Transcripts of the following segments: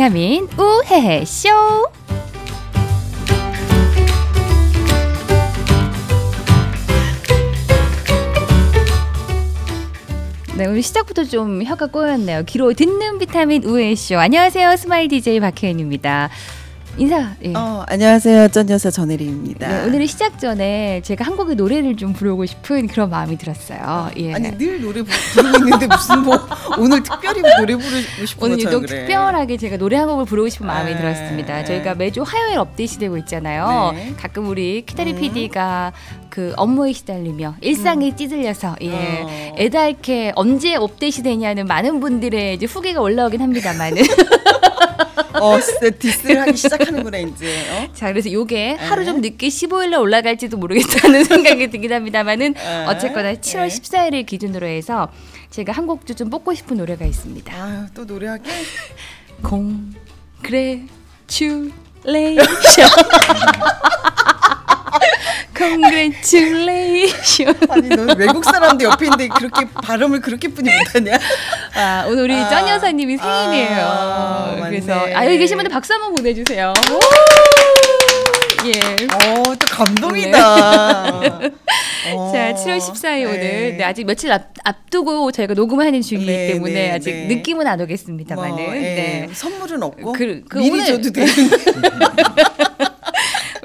비타민 우헤헤 쇼. 네, 오늘 시작부터 좀 혀가 꼬였네요. 귀로 듣는 비타민 우헤헤쇼. 안녕하세요. 스마일 DJ 박혜은입니다. 인사. 예. 어, 안녕하세요. 쩐여사 전혜리입니다. 네, 오늘은 시작 전에 제가 한 곡의 노래를 좀 부르고 싶은 그런 마음이 들었어요. 예. 아니 늘 노래 부, 부르고 있는데 무슨 뭐 오늘 특별히 노래 부르고 싶은 오늘 유독 그래. 특별하게 제가 노래 한 곡을 부르고 싶은 마음이 네. 들었습니다. 저희가 매주 화요일 업데이트 되고 있잖아요. 네. 가끔 우리 키타리 음. PD가 그 업무에 시달리며 일상에 찌들려서 예. 어. 애타게 언제 업데이트 되냐는 많은 분들의 이제 후기가 올라오긴 합니다만은 어, 디스를 하기 시작하는구나 이제. 어? 자 그래서 요게 하루 에? 좀 늦게 15일날 올라갈지도 모르겠다는 생각이 들긴 합니다만은 에? 어쨌거나 7월 에? 14일을 기준으로 해서 제가 한곡좀 뽑고 싶은 노래가 있습니다. 아유 또 노래하게? Congratulation. Congratulation. 아니 너 외국 사람도 옆에 있는데 그렇게 발음을 그렇게 뿐이 못하냐? 아, 오늘 우리 아. 쩐 여사님이 생일이에요. 아, 그래서 맞네. 아 여기 계신 분들 박수 한번 보내주세요. 예. 어 또 감동이다. 어. 자, 7월 14일 오늘 네. 네, 아직 며칠 앞, 앞두고 저희가 녹음을 하는 중이기 네, 때문에 네, 아직 네. 느낌은 안 오겠습니다만은 뭐, 예. 네. 선물은 없고 그- 그 미리 오늘- 줘도 되는데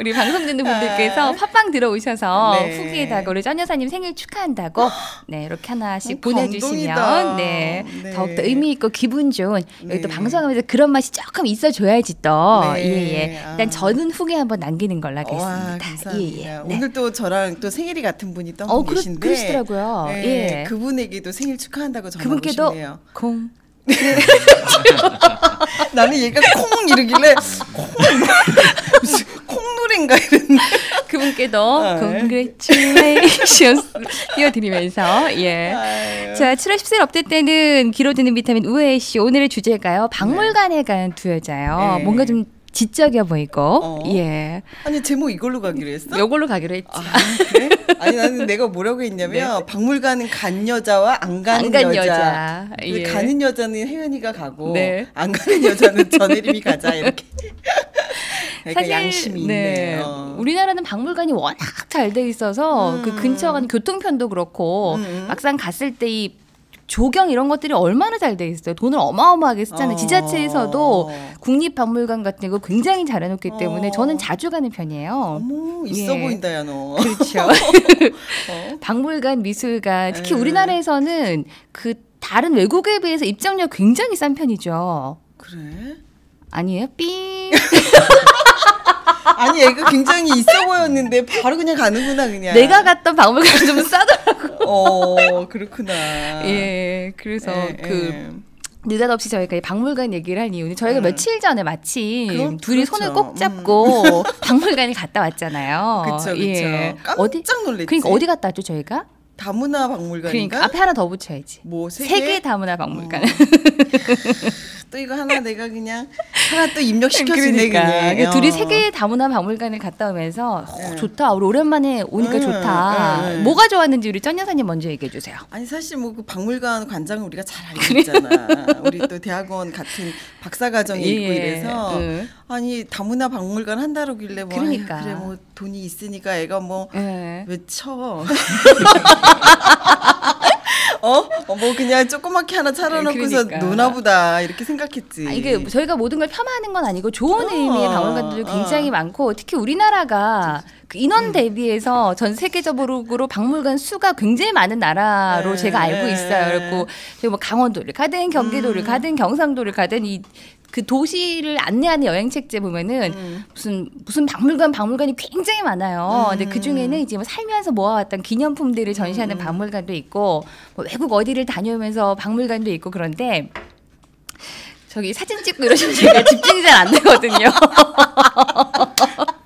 우리 방송 듣는 분들께서 팟빵 들어오셔서 아. 네. 후기에다가 우리 전 여사님 생일 축하한다고 네 이렇게 하나씩 어, 보내주시면. 네, 네. 더욱더 의미 있고 기분 좋은 여기 또 네. 방송하면서 그런 맛이 조금 있어줘야지 또 네. 예예 일단 아. 저는 후기 한번 남기는 걸로 와 하겠습니다. 감사합니다. 예, 예. 네. 오늘 또 저랑 또 생일이 같은 분이 또어한 그러, 계신데 그러 시더라고요. 네, 예. 그분에게도 생일 축하한다고 전하고 그분께도 싶네요. 공 나는 얘가 콩 이러길래 콩 무슨 콩 노래인가 이랬는데 그분께도 네. congratulations 띄워드리면서 예. 아유. 자, 7월 14일 업데이트 때는 기로 드는 비타민 우혜 씨 오늘의 주제가요. 박물관에 간두 여자요. 네. 뭔가 좀 지적이어 보이고 어. 예. 아니 제목 이걸로 가기로 했어? 요걸로 가기로 했죠. 아 그래? 아니 나는 내가 뭐라고 했냐면 박물관은 간 여자와 안 가는 네. 안간 여자. 여자. 근데 예. 가는 여자는 혜연이가 가고 네. 안 가는 여자는 전혜림이 가자 이렇게. 그러니까 사실 양심이 네, 있네요. 우리나라는 박물관이 워낙 잘 돼 있어서 음. 그 근처 가는 교통편도 그렇고 음. 막상 갔을 때이 조경 이런 것들이 얼마나 잘 돼 있어요. 돈을 어마어마하게 쓰잖아요. 어. 지자체에서도 국립박물관 같은 거 굉장히 잘 해놓기 때문에 어. 저는 자주 가는 편이에요. 어머 있어 예. 보인다 야 너. 그렇죠. 어? 박물관, 미술관, 특히 음. 우리나라에서는 그 다른 외국에 비해서 입장료 굉장히 싼 편이죠. 그래? 아니에요? 삥. 아니 애가 굉장히 있어 보였는데 바로 그냥 가는구나 그냥. 내가 갔던 박물관 좀 싸더라고. 어 그렇구나. 예, 그래서 예, 그 예. 느닷없이 저희가 이 박물관 얘기를 한 이유는 저희가 음. 며칠 전에 마침 그럼- 둘이 그렇죠. 손을 꼭 잡고 박물관에 갔다 왔잖아요. 그쵸. 예. 깜짝? 놀랬지. 그러니까 어디 갔다 왔죠 저희가? 다문화 박물관인가? 그러니까 앞에 하나 더 붙여야지. 뭐? 세계 다문화 박물관. 어. 또 이거 하나 내가 그냥 하나 또 입력시켜주네 그냥. 그러니까 어. 둘이 세계 다문화 박물관을 갔다 오면서 어, 네. 좋다. 우리 오랜만에 오니까 음, 좋다. 음, 음. 뭐가 좋았는지 우리 전 여사님 먼저 얘기해 주세요. 아니 사실 뭐 그 박물관 관장은 우리가 잘 알고 있잖아. 우리 또 대학원 같은 박사 과정에 있고 예, 이래서 응. 아니 다문화 박물관 한다로길래 뭐 그러니까. 아유, 그래 뭐 돈이 있으니까 애가 뭐 예. 외쳐. 어? 어, 뭐 그냥 조그맣게 하나 차려놓고서 그러니까. 노나보다 이렇게 생각했지. 아, 이게 저희가 모든 걸 폄하하는 건 아니고 좋은 어, 의미의 박물관들도 굉장히 어. 많고 특히 우리나라가 그 인원 대비해서 전 세계적으로 박물관 수가 굉장히 많은 나라로 네, 제가 알고 네. 있어요. 그리고 저희 뭐 강원도를 가든 경기도를 음. 가든 경상도를 가든 이 그 도시를 안내하는 여행 책제 보면은 음. 무슨 무슨 박물관 박물관이 굉장히 많아요. 근데 음. 그 중에는 이제 뭐 살면서 모아왔던 기념품들을 전시하는 음. 박물관도 있고 뭐 외국 어디를 다녀오면서 박물관도 있고 그런데 저기 사진 찍고 이러시면 제가 집중이 잘 안 되거든요.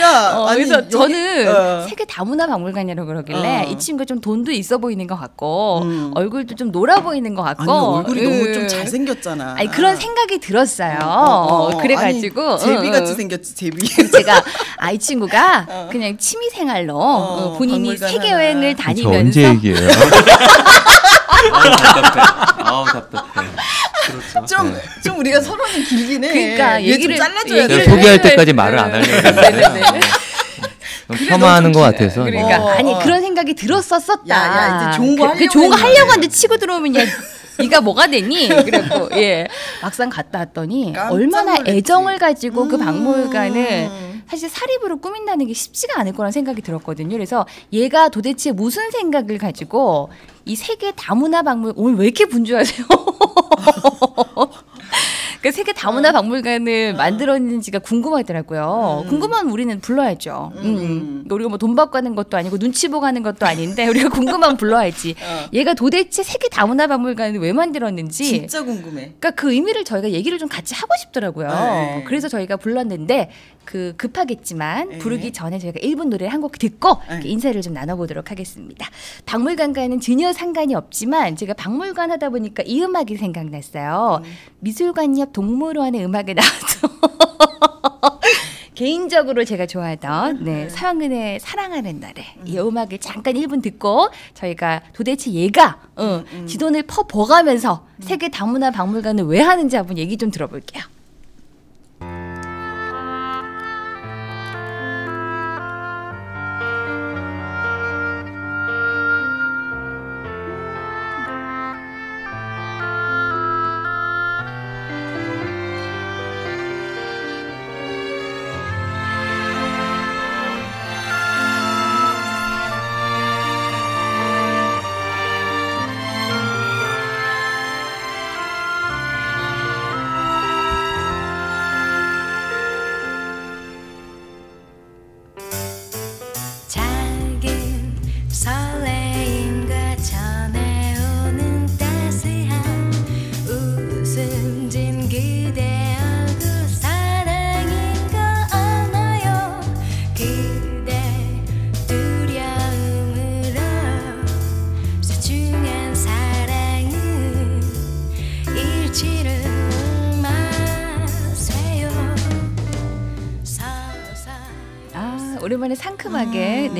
야, 어, 아니, 그래서 여기- 저는 어. 세계 다문화 박물관이라고 그러길래 어. 이 친구가 좀 돈도 있어 보이는 것 같고 음. 얼굴도 좀 놀아 보이는 것 같고 아니 얼굴이 너무 음. 좀 잘생겼잖아. 아니 그런 생각이 들었어요. 어, 어, 어. 그래가지고 제비같이. 생겼지 제비. 제가 아이 친구가 어. 그냥 취미 생활로 본인이 세계. 여행을 저 다니면서 언제 얘기해요? 아우 답답해. 아우 답답해. 그래서 좀, 좀 우리가 서론이 길긴 해. 그러니까 얘 얘기를- 좀 잘라줘야 얘기를 돼. 해줘야- 때까지 말을 안 하려고 네네네. 좀 폄하하는 것 같아서 그러니까 어, 아니 어. 그런 생각이 들었었었다. 야, 야, 이제 좋은 거 그, 그 하려고 좋은 거. 하려고 하는데 치고 들어오면 야 네가 뭐가 됐니? 그래고 예 막상 갔다 왔더니 얼마나. 애정을 가지고 그 음. 박물관을 사실 사립으로 꾸민다는 게 쉽지가 않을 거란 생각이 들었거든요. 그래서 얘가 도대체 무슨 생각을 가지고 이 세계 다문화 박물 오늘 왜 이렇게 분주하세요? 그 세계 다문화 박물관을 만들었는지가 궁금하더라고요. 음. 궁금하면 우리는 불러야죠. 음. 음. 그러니까 우리가 뭐 돈 받고 하는 것도 아니고 눈치 보고 하는 것도 아닌데 우리가 궁금하면 불러야지. 어. 얘가 도대체 세계 다문화 박물관을 왜 만들었는지 진짜 궁금해. 그러니까 그 의미를 저희가 얘기를 좀 같이 하고 싶더라고요. 네. 그래서 저희가 불렀는데 그 급하겠지만 네. 부르기 전에 저희가 1분 노래를 한 곡 듣고 네. 인사를 좀 나눠보도록 하겠습니다. 박물관과는 전혀 상관이 없지만 제가 박물관 하다 보니까 이 음악이 생각났어요. 미술관 옆 동물원의 음악이 나와서 개인적으로 제가 좋아하던 네, 서영은의 사랑하는 날에 이 음악을 잠깐 1분 듣고 저희가 도대체 얘가 어, 지돈을 퍼보가면서 세계 다문화 박물관을 왜 하는지 한번 얘기 좀 들어볼게요.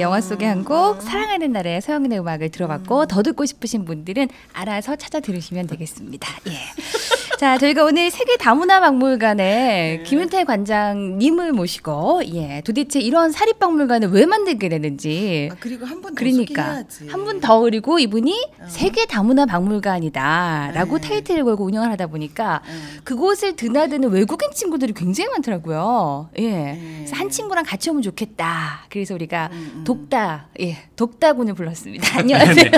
영화 속의 한 곡 사랑하는 날에 서영은의 음악을 들어봤고 더 듣고 싶으신 분들은 알아서 찾아 들으시면 되겠습니다. 예. 자 저희가 오늘 세계 다문화 박물관에 김윤태 관장님을 모시고 예 도대체 이런 사립 박물관을 왜 만들게 되는지 아, 그리고 한 번 더 그러니까 소개해야지. 한분 더 그리고 이분이 어. 세계 다문화 박물관이다라고 네. 타이틀을 걸고 운영을 하다 보니까 음. 그곳을 드나드는 외국인 친구들이 굉장히 많더라고요. 예. 네. 그래서 한 친구랑 같이 오면 좋겠다. 그래서 우리가 음, 음. 독다, 예, 독다군을 불렀습니다. 안녕하세요.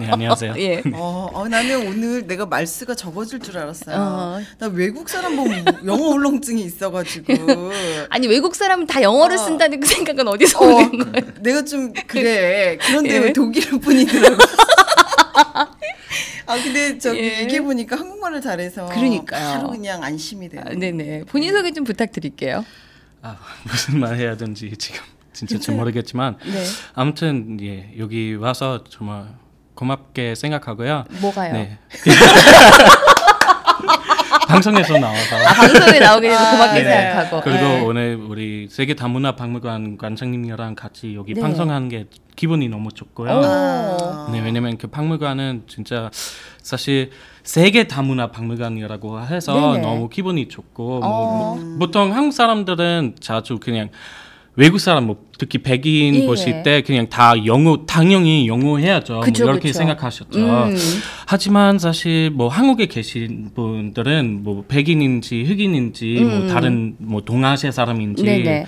네, 안녕하세요. 예. 어, 어, 나는 오늘 내가 말수가 적어질 줄 알았어요. 어. 나 외국 사람 보면 영어 울렁증이 있어가지고. 아니 외국 사람은 다 영어를 어. 쓴다는 그 생각은 어디서 어, 오는 거예요? 내가 좀 그래. 그런데 예. 왜 독일어 뿐이더라고. 아 근데 저기 예. 얘기해 보니까 한국말을 잘해서 그러니까요. 바로 그냥 안심이 돼요. 아, 네네. 본인 소개 좀 부탁드릴게요. 아, 무슨 말 해야 되는지 지금 진짜 잘 모르겠지만 네. 아무튼 예 여기 와서 정말 고맙게 생각하고요. 뭐가요? 네. 방송에서 나와서 아 방송에 나오게 돼서 고맙게 네. 생각하고. 그리고 예. 오늘 우리 세계 다문화 박물관 관장님이랑 같이 여기 네. 방송하는 게 기분이 너무 좋고요. 오. 아. 네, 왜냐면 그 박물관은 진짜 사실 세계 다문화 박물관이라고 해서 네네. 너무 기분이 좋고 어. 뭐, 뭐 보통 한국 사람들은 자주 그냥 외국 사람 뭐 특히 백인 예. 보실 때 그냥 다 영어 당연히 영어 해야죠. 뭐 그쵸, 이렇게 그쵸. 생각하셨죠. 음. 하지만 사실 뭐 한국에 계신 분들은 뭐 백인인지 흑인인지 뭐 음. 다른 뭐 동아시아 사람인지 네네.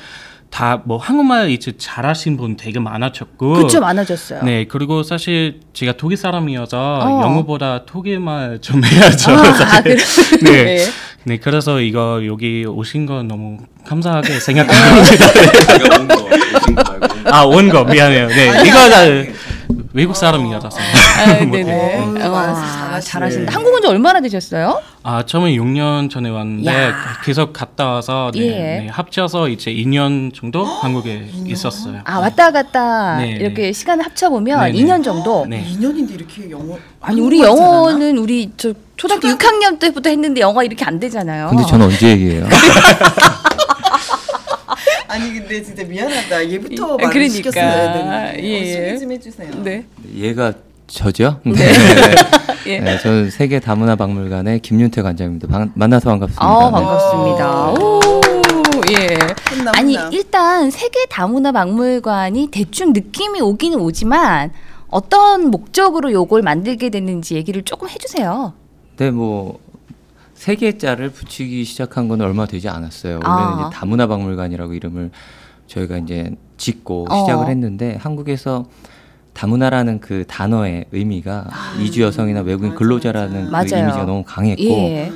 다 뭐 한국말 이제 잘하신 분 되게 많아졌고 그쵸 많아졌어요. 네, 그리고 사실 제가 독일 사람이어서 어. 영어보다 독일말 좀 해야죠. 아. 그래. 네. 네. 네, 그래서 이거 여기 오신 거 너무 감사하게 생각합니다. 아, 온 거 미안해요. 네, 이거 다 외국 사람이어서. 아, 네네. 어우, 어, 말씀 아, 잘하시네. 잘하신다. 한국 온 지 얼마나 되셨어요? 아, 처음에 6년 전에 왔는데 야. 계속 갔다 와서 네, 예. 네, 합쳐서 이제 2년 정도 한국에 있었어요. 아 왔다 갔다 네, 이렇게 시간을 합쳐 보면 네, 2년 정도. 네. 2년인데 이렇게 영어 아니 우리 한국말 잘하나? 영어는 우리 저 초등학교 6학년 때부터 했는데 영어 이렇게 안 되잖아요. 근데 저는 언제 얘기해요? 아니 근데 진짜 미안하다. 얘부터 아, 말을 그러니까. 시켰어야 되는데 예. 어, 소개 좀 해주세요. 네. 얘가 저죠? 네. 예. 네, 저는 세계 다문화 박물관의 김윤태 관장입니다. 반- 만나서 반갑습니다. 아 네. 반갑습니다. 오, 예. 아니 훈남. 일단 세계 다문화 박물관이 대충 느낌이 오기는 오지만 어떤 목적으로 요걸 만들게 됐는지 얘기를 조금 해주세요. 네, 뭐 세계자를 붙이기 시작한 건 얼마 되지 않았어요. 원래는 아. 이제 다문화 박물관이라고 이름을 저희가 이제 짓고 어. 시작을 했는데 한국에서 다문화라는 그 단어의 의미가 이주 여성이나 외국인 근로자라는 맞아. 그 맞아요. 이미지가 너무 강했고 예.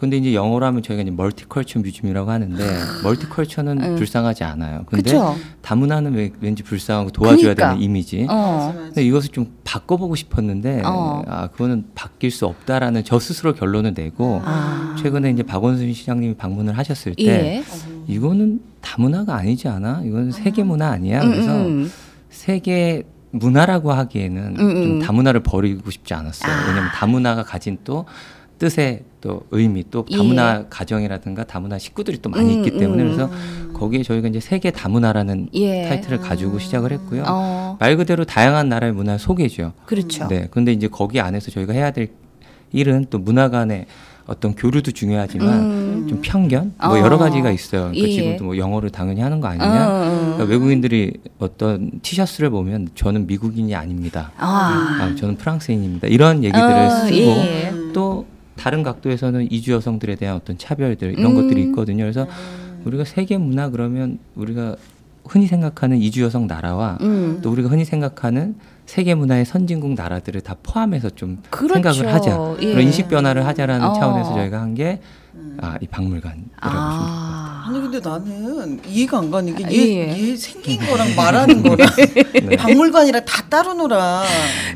근데 이제 영어로 하면 저희가 이제 멀티컬처 뮤즘이라고 하는데 멀티컬처는 음. 불쌍하지 않아요. 근데 그렇죠. 다문화는 왜, 왠지 불쌍하고 도와줘야 그러니까. 되는 이미지. 어. 근데 이것을 좀 바꿔보고 싶었는데 어. 아 그거는 바뀔 수 없다라는 저 스스로 결론을 내고 아. 최근에 이제 박원순 시장님이 방문을 하셨을 때 예. 이거는 다문화가 아니지 않아? 이거는 세계 문화 아니야? 음, 그래서 음. 세계 문화라고 하기에는 음, 음. 좀 다문화를 버리고 싶지 않았어요. 아. 왜냐하면 다문화가 가진 또 뜻의 또 의미 또 예. 다문화 가정이라든가 다문화 식구들이 또 많이 음, 있기 때문에 음. 그래서 거기에 저희가 이제 세계 다문화라는 예. 타이틀을 가지고 시작을 했고요. 어. 말 그대로 다양한 나라의 문화 소개죠. 그렇죠. 네. 근데 이제 거기 안에서 저희가 해야 될 일은 또 문화 간의 어떤 교류도 중요하지만 음. 좀 편견 뭐 어. 여러 가지가 있어요. 그러니까 예. 지금도 뭐 영어를 당연히 하는 거 아니냐? 음, 음. 그러니까 외국인들이 어떤 티셔츠를 보면 저는 미국인이 아닙니다. 아. 아, 저는 프랑스인입니다. 이런 얘기들을 어, 쓰고 예. 또 다른 각도에서는 이주 여성들에 대한 어떤 차별들 이런 음. 것들이 있거든요. 그래서 우리가 세계 문화 그러면 우리가 흔히 생각하는 이주 여성 나라와 음. 또 우리가 흔히 생각하는 세계 문화의 선진국 나라들을 다 포함해서 좀 그렇죠. 생각을 하자. 예. 그런 인식 변화를 하자라는 어. 차원에서 저희가 한게 아, 이 박물관이라고 좀 아. 아니 근데 나는 이해가 안 가는 게 아, 얘 예. 얘 생긴 거랑 말하는 거랑 네. 박물관이랑 다 따로 놀아.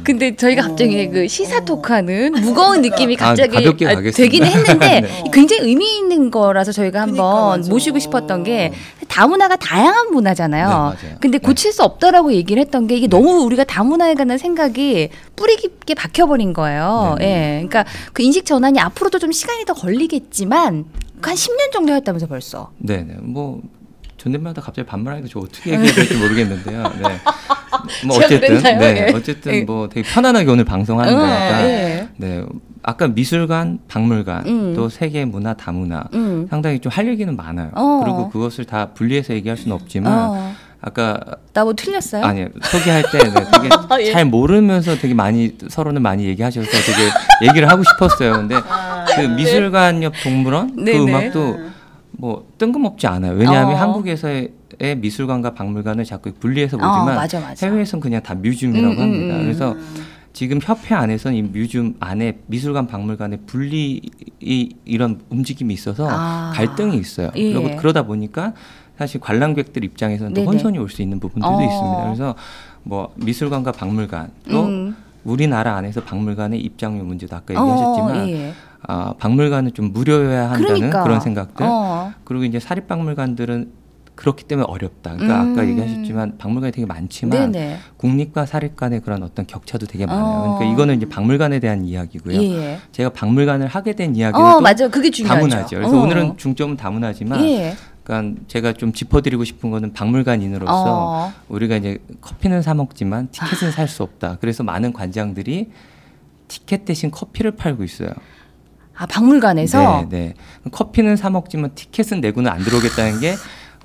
근데 저희가 갑자기 그 시사 토크하는 무거운 느낌이 아, 갑자기 가볍게 아, 가겠습니다. 되긴 했는데 네. 굉장히 의미 있는 거라서 저희가 한번 그러니까, 맞아. 모시고 싶었던 게 다문화가 다양한 문화잖아요. 네, 맞아요. 근데 네. 고칠 수 없다라고 얘기를 했던 게 이게 너무 우리가 다문화에 관한 생각이 뿌리 깊게 박혀버린 거예요. 네. 예. 그러니까 그 인식 전환이 앞으로도 좀 시간이 더 걸리겠지 만 한 10년 정도 했다면서 벌써. 네네 뭐 존댓말도 갑자기 반말하니까 저 어떻게 얘기해야 될지 모르겠는데요. 네. 뭐 어쨌든? 네 예. 어쨌든 예. 뭐 되게 편안하게 오늘 방송하는 응, 거니까 예. 네 아까 미술관, 박물관 음. 또 세계 문화, 다문화 음. 상당히 좀 할 얘기는 많아요. 어. 그리고 그것을 다 분리해서 얘기할 수는 없지만 어. 아까 나 뭐 틀렸어요? 아니 소개할 때 네, 되게 아, 예. 잘 모르면서 되게 많이 서로는 많이 얘기하셔서 되게 얘기를 하고 싶었어요. 근데 그 미술관 옆 동물원 그 아. 음악도 뭐 뜬금없지 않아요. 왜냐하면 어. 한국에서의 미술관과 박물관을 자꾸 분리해서 어, 보지만 맞아, 맞아. 해외에서는 그냥 다 뮤즘이라고 음, 음, 합니다. 음. 그래서 지금 협회 안에서는 이 뮤즘 안에 미술관 박물관의 분리 이 이런 움직임이 있어서 아. 갈등이 있어요. 예. 그리고 그러다 보니까 사실 관람객들 입장에서는 또. 혼선이 올 수 있는 부분들도 어. 있습니다. 그래서 뭐 미술관과 박물관 또 음. 우리나라 안에서 박물관의 입장료 문제도 아까 어, 얘기하셨지만 예. 아, 박물관은 좀 무료여야 한다는 그러니까. 그런 생각들 어. 그리고 이제 사립박물관들은 그렇기 때문에 어렵다. 그러니까 음. 아까 얘기하셨지만 박물관이 되게 많지만 네네. 국립과 사립 간의 그런 어떤 격차도 되게 많아요. 어. 그러니까 이거는 이제 박물관에 대한 이야기고요. 예. 제가 박물관을 하게 된 이야기는 어, 또 맞아요. 그게 중요하죠. 다문화죠. 그래서 어. 오늘은 중점은 다문화지만 예. 그러니까 제가 좀 짚어드리고 싶은 거는 박물관인으로서 어. 우리가 이제 커피는 사 먹지만 티켓은 살 수 없다. 그래서 많은 관장들이 티켓 대신 커피를 팔고 있어요. 아, 박물관에서 네, 네. 커피는 사 먹지만 티켓은 내고는 안 들어오겠다는 게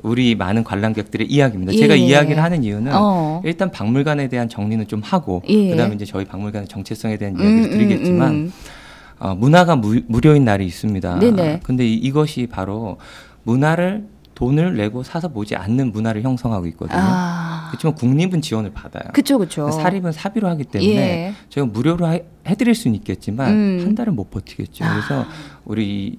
우리 많은 관람객들의 이야기입니다. 제가 예. 이야기를 하는 이유는 어. 일단 박물관에 대한 정리는 좀 하고 예. 그다음에 이제 저희 박물관의 정체성에 대한 음, 이야기를 음, 드리겠지만 음. 어, 문화가 무, 무료인 날이 있습니다. 네네. 근데 이, 이것이 바로 문화를 돈을 내고 사서 보지 않는 문화를 형성하고 있거든요. 아. 그렇지만 국립은 지원을 받아요. 그쵸, 그쵸. 사립은 사비로 하기 때문에 예. 저희가 무료로 하- 해드릴 수는 있겠지만 음. 한 달은 못 버티겠죠. 그래서 우리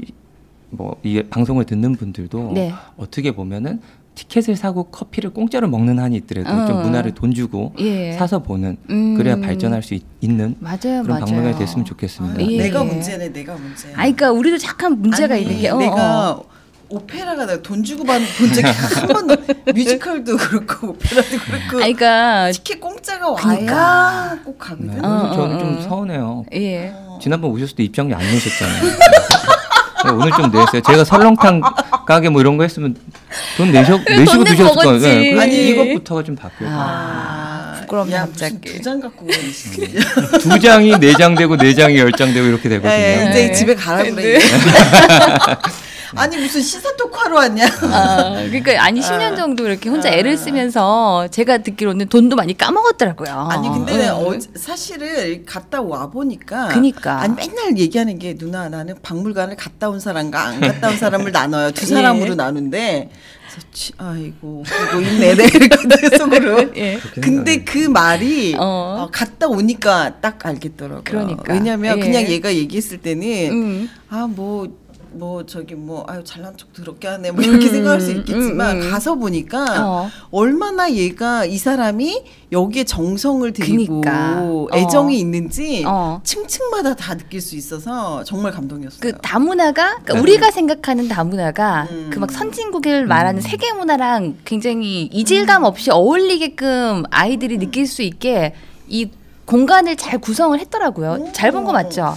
뭐이 방송을 듣는 분들도 네. 어떻게 보면은 티켓을 사고 커피를 공짜로 먹는 한이 있더라도 좀 어. 문화를 돈 주고 예. 사서 보는 음. 그래야 발전할 수 있, 는 맞아요, 그런 맞아요. 박물관이 됐으면 좋겠습니다. 예. 내가 문제네, 내가 문제. 아니, 그러니까 우리도 잠깐 문제가 아니, 있는 게 어, 내가 어. 오페라가 내가 돈 주고 본 적이 한 번도 뮤지컬도 그렇고 오페라도 그렇고 아니, 그러니까 티켓 공짜가 그러니까. 와야 꼭 가거든. 네. 어, 그래서 저는 어, 좀 어. 서운해요. 예. 어. 지난번 오셨을 때 입장료 안 내셨잖아요. 네, 오늘 좀 냈어요. 제가 설렁탕 가게 뭐 이런 거 했으면 돈 내셔 내시고 드셨을 거예요. 네, 아니 예. 이것부터가 좀 바뀌어요. 아, 부끄럽네 야, 갑자기. 두장 갖고 오시지? 두 장이 네 장 되고 네 장이 열 장 되고 이렇게 되거든요. 예, 이제 네. 집에 가라 그래. 아니 무슨 시사 토크하러 왔냐? 아, 그러니까 아니 10년 정도 이렇게 혼자 애를 쓰면서 제가 듣기로는 돈도 많이 까먹었더라고요. 아니 근데 응. 어, 사실을 갔다 와 보니까 그니까. 아니 맨날 얘기하는 게 누나 나는 박물관을 갔다 온 사람과 안 갔다 온 사람을 나눠요 두 예. 사람으로 나누는데 그래서 치, 아이고 보고 있네 내 이렇게 속으로 예. 근데 그 말이 어. 어, 갔다 오니까 딱 알겠더라고요 그러니까. 왜냐면 예. 그냥 얘가 얘기했을 때는 음. 아뭐 뭐 저기 뭐 아유 잘난 척 더럽게 하네 뭐 이렇게 음, 생각할 수 있겠지만 음, 음. 가서 보니까 어. 얼마나 얘가 이 사람이 여기에 정성을 들이고 그니까. 어. 애정이 있는지 어. 층층마다 다 느낄 수 있어서 정말 감동이었어요. 그 다문화가 그러니까 네. 우리가 생각하는 다문화가 음. 그막 선진국을 말하는 세계 문화랑 굉장히 이질감 없이 어울리게끔 아이들이 느낄 수 있게 이 공간을 잘 구성을 했더라고요. 잘 본 거 맞죠?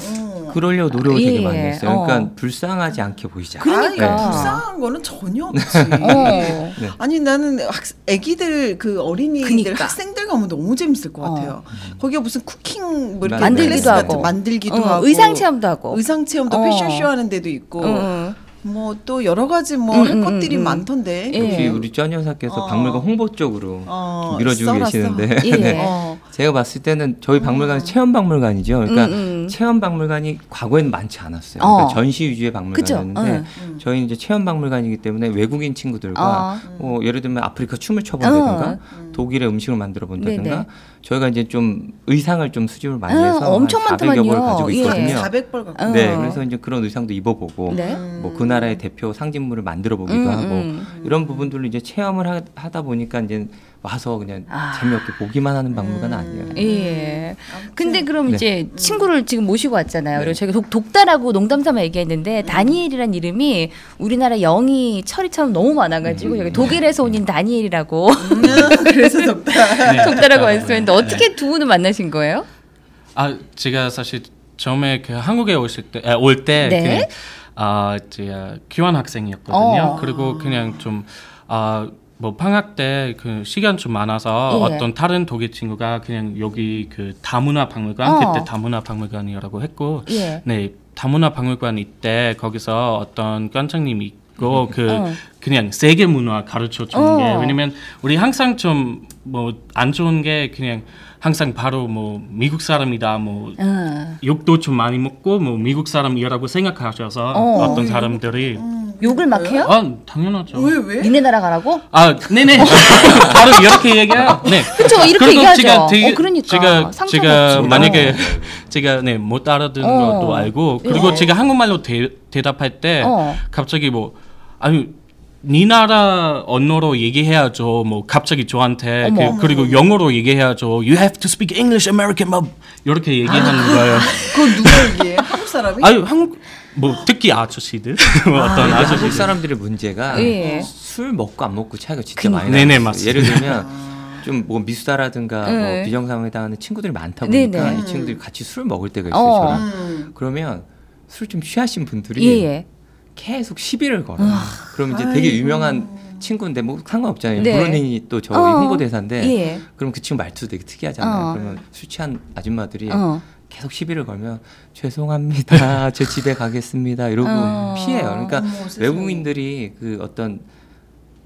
음. 그러려고 노력을 되게 예, 많이 했어요. 그러니까 어. 불쌍하지 않게 보이잖아요. 그러니까. 아니, 불쌍한 거는 전혀 없지. 어. 아니 나는 학, 애기들 그 어린이들 그니까. 학생들 가면 너무 재밌을 것 어. 같아요. 거기가 무슨 쿠킹 뭐 이렇게 만들기도 하고. 만들기도 어, 하고 의상 체험도 하고. 의상 체험도 어. 패션쇼 하는 데도 있고 응, 뭐또 여러 가지 뭐 음, 할 음, 것들이 음, 음. 많던데. 예. 역시 우리 쩐 여사께서 어. 박물관 홍보 쪽으로 어, 밀어주고. 계시는데 예. 네. 어. 제가 봤을 때는 저희 박물관은 체험 박물관이죠. 그러니까 음, 음. 체험 박물관이 과거에는 많지 않았어요. 어. 그러니까 전시 위주의? 박물관이었는데 응. 저희는 이제 체험 박물관이기 때문에 외국인 친구들과 어. 어, 예를 들면 아프리카 춤을 춰본다든가 어. 독일의 음식을 만들어 본다든가 네네. 저희가 이제 좀 의상을 좀 수집을 많이 아, 해서 엄청 한 400여 벌. 가지고 예. 있거든요. 400벌 갖고. 어. 네, 그래서 이제 그런 의상도 입어보고 네. 뭐그 나라의 대표 상징물을 만들어 보기도 음, 하고 음. 이런 부분들로 이제 체험을 하, 하다 보니까 이제 와서 그냥 아. 재미없게 보기만 하는 박물관은 아니에요. 예. 근데 그럼 네. 이제 친구를 지금 모시고 왔잖아요. 그리고 저희가 독, 독다라고 농담삼아 얘기했는데 다니엘이란 이름이 우리나라 영이 철이처럼 너무 많아가지고 여기 독일에서 온인 다니엘이라고 그래서. 네. 독다라고 말씀했는데 어떻게 두 분은 만나신 거예요? 아 제가 사실 처음에 그 한국에 오실 때올때 네. 그냥 아 제가 교환 학생이었거든요. 어. 그리고 그냥 좀 아 뭐 방학 때 그 시간 좀 많아서 예. 어떤 다른 독일 친구가 그냥 여기 그 다문화 박물관 어. 그때 다문화 박물관이라고 했고 예. 네 다문화 박물관 이때 거기서 어떤 관장님이 있고 그 어. 그냥 세계 문화 가르쳐 주는 게 어. 왜냐면 우리 항상 좀 뭐 안 좋은 게 그냥 항상 바로 뭐 미국 사람이다 뭐 어. 욕도 좀 많이 먹고 뭐 미국 사람이라고 생각하셔서 어. 어. 떤 사람들이 욕을 막 해요? 아 당연하죠. 왜 왜? 니네 나라 가라고? 아 네네 바로 이렇게 얘기해요. 네. 그쵸, 이렇게 그리고 얘기하죠. 제가 되게 어, 그러니까. 제가 상처 제가 받지. 만약에 어. 제가 네 못 알아듣는 어. 것도 알고 그리고 예. 제가 한국말로 대, 대답할 때 어. 갑자기 뭐 아니 네 나라 언어로 얘기해야죠. 뭐 갑자기 저한테 어머. 그, 리고 영어로 얘기해야죠. You have to speak English, American, 뭐 이렇게 얘기하는 거예요. 그거 누가 얘기해? 한국 사람이? 아유 한국 뭐 특히 아저씨들 뭐 어떤 근데 아저씨들 한국 사람들의 문제가 예. 술 먹고 안 먹고 차이가 진짜 그니까. 많이 네네, 나요. 맞습니다. 예를 들면 좀뭐 미수다라든가 네. 뭐 비정 상황에 당하는 친구들이 많다 보니까 네네. 이 친구들이 같이 술 먹을 때가 있어요. 어. 저랑. 음. 그러면 술 좀 취하신 분들이 예, 예. 계속 시비를 걸어요. 그럼 이제 되게 유명한 친구인데 뭐 상관없잖아요. 네. 브로닝이 또 저희 어. 홍보대사인데 예. 그럼 그 친구 말투도 되게 특이하잖아요. 어. 그러면 술 취한 아줌마들이 어. 계속 시비를 걸면 죄송합니다. 제 집에 가겠습니다. 이러고 어. 피해요. 그러니까 어머, 세상에. 외국인들이 그 어떤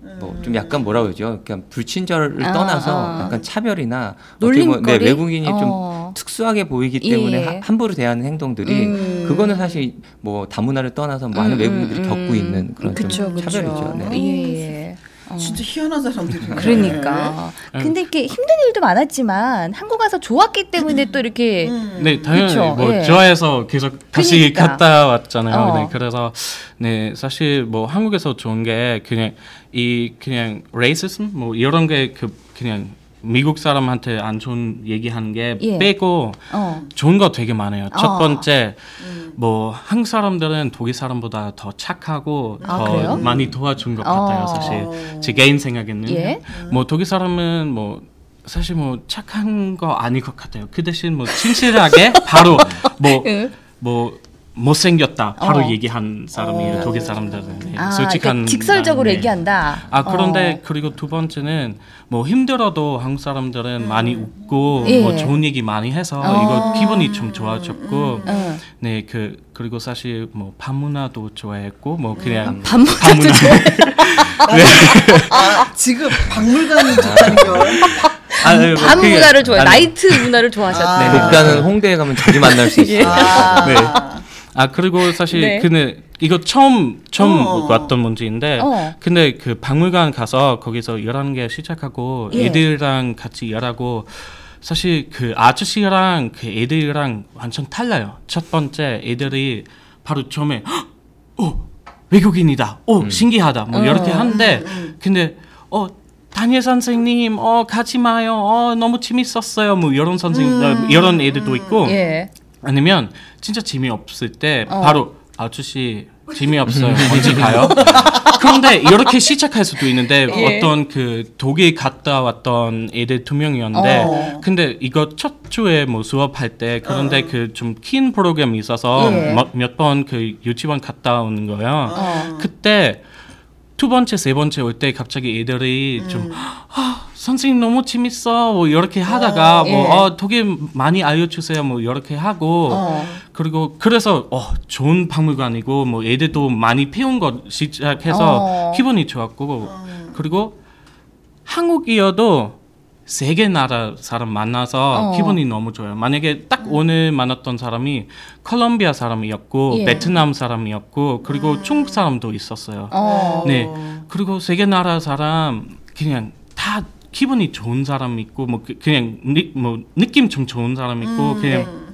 뭐 좀 약간 뭐라 그러죠. 그냥 불친절을 아, 떠나서 아. 약간 차별이나 어떻게 보면 놀림거리. 네, 외국인이 어. 좀 특수하게 보이기 예. 때문에 하- 함부로 대하는 행동들이 음. 그거는 사실 뭐 다문화를 떠나서 많은 음, 외국인들이 음, 겪고 있는 그런 그쵸, 좀 그쵸. 차별이죠. 네. 예, 예. 어. 진짜 희한한 사람들이네. 그러니까. 근데 이렇게 힘든 일도 많았지만 한국 가서 좋았기 때문에 또 이렇게 음. 네, 당연히 그쵸, 뭐 예. 좋아해서 계속 다시 그러니까. 갔다 왔잖아요. 어. 네, 그래서 네, 사실 뭐 한국에서 좋은 게 그냥 이 그냥 레이시즘 뭐 이런 게 그 그냥 미국 사람한테 안 좋은 얘기하는 게 예. 빼고 어. 좋은 거 되게 많아요. 첫 어. 번째 뭐 한국 사람들은 독일 사람보다 더 착하고 아, 더 그래요? 많이 도와준 것 어. 같아요. 사실 제 개인 생각에는 예. 뭐 독일 사람은 뭐 사실 뭐 착한 거 아닐 것 같아요. 그 대신 뭐 친절하게 바로 뭐 응. 뭐 못생겼다 바로 어. 얘기한 사람이에요 어. 독일 사람들은 네, 아, 솔직한 그러니까 직설적으로 네. 얘기한다. 아 그런데 어. 그리고 두 번째는 뭐 힘들어도 한국 사람들은 많이 웃고 예. 뭐 좋은 얘기 많이 해서 어. 이거 기분이 좀 좋아졌고 응. 네그 그리고 사실 뭐 밤문화도 좋아했고 뭐 그냥 반문화도 밤문화 아, 지금 박물관이 좋다는 걸. 아, 네, 뭐 밤 그게- 문화를 좋아해. 아, 네. 나이트 문화를 좋아하셨대. 아. 네. 복다는 홍대에 가면 자주 만날 수 있어요. 아, 네. 아 그리고 사실 네. 근데 이거 처음 처음 어. 왔던 문제인데 어. 근데 그 박물관 가서 거기서 일하는 게 시작하고 예. 애들이랑 같이 일하고 사실 그 아저씨랑 그 애들이랑 완전 달라요. 첫 번째 애들이 바로 처음에 "헉! 오 외국인이다. 오 신기하다. 뭐 어. 이렇게 하는데 근데 어 다니엘 선생님 어 같이 마요. 어 너무 재밌었어요. 뭐 이런 선생 어, 이런 애들도 있고 예. 아니면 진짜 재미없을 때 어. 바로 아저씨 재미없어요 언제 가요? 그런데 이렇게 시작할 수도 있는데 예. 어떤 그 독일 갔다 왔던 애들 두 명이었는데 어. 근데 이거 첫 주에 뭐 수업할 때 그런데 그좀 긴 프로그램이 있어서 예. 몇번 그 유치원 갔다 오는 거예요. 어. 그때 두 번째 세 번째 올 때 갑자기 애들이 좀 아, 선생님 너무 재밌어 뭐 이렇게 하다가 예. 뭐 어, 독일 많이 알려주세요 뭐 이렇게 하고 어. 그리고 그래서 어 좋은 박물관이고 뭐 애들도 많이 배운 것 시작해서 어. 기분이 좋았고 그리고 한국이어도 세개 나라 사람 만나서 어. 기분이 너무 좋아요. 만약에 딱 오늘 만났던 사람이 콜롬비아 사람이었고 예. 베트남 사람이었고 그리고 중국 사람도 있었어요. 어. 네. 그리고 세개 나라 사람 그냥 다 기분이 좋은 사람 있고 뭐 그- 그냥 니, 뭐 느낌 좀 좋은 사람 있고 그냥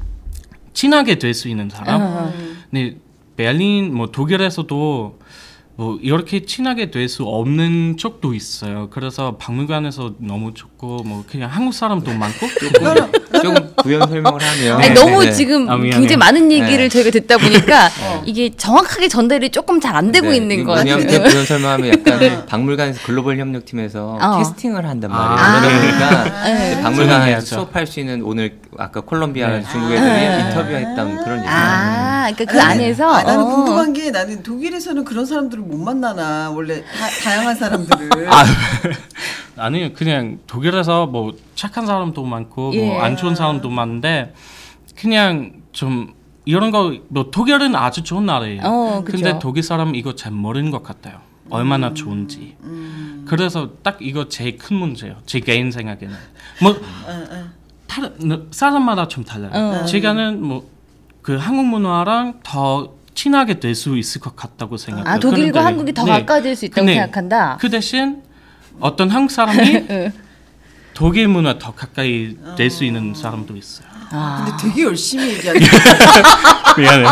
친하게 될 수 있는 사람. 어. 네. 베를린 뭐 독일에서도 뭐 이렇게 친하게 될 수 없는 쪽도 있어요. 그래서 박물관에서 너무 좋고 뭐 그냥 한국 사람도 많고 조금 부연 설명을 하면 아니, 네, 너무 네. 지금 아. 굉장히 많은 얘기를 네. 저희가 듣다 보니까 이게 정확하게 전달이 조금 잘 안 되고 네, 있는 것 같아요. 부연 설명하면 약간 박물관에서 글로벌 협력팀에서 어. 캐스팅을 한단 아. 말이에요. 그러다 네. 보니까 박물관에서. 수업할 수 있는 오늘 아까 콜롬비아 네. 중국 애들이 아. 인터뷰했던 그런 얘기. 아, 그러니까 그 아니, 안에서 아, 나는 어. 궁금한 게 나는 독일에서는 그런 사람들을 못 만나나 원래 다, 다양한 사람들을 아니요 그냥 독일에서 뭐 착한 사람도 많고 예. 뭐안 좋은 사람도 많은데 그냥 좀 이런 거뭐 독일은 아주 좋은 나라예요. 어. 근데 독일 사람 이거 잘 모르는 것 같아요. 얼마나 좋은지. 그래서 딱 이거 제일 큰 문제예요. 제 개인 생각에는 뭐 다른 사람마다 좀 달라요. 어. 제가는 뭐 그 한국 문화랑 더 친하게 될 수 있을 것 같다고 생각해요. 아, 독일과 그런데 한국이 더 네. 가까워질 수 있다고 근데 생각한다. 그 대신 어떤 한국 사람이 응. 독일 문화 더 가까이 될 수 있는 사람도 있어요. 아. 근데 되게 열심히 얘기하는 미안해.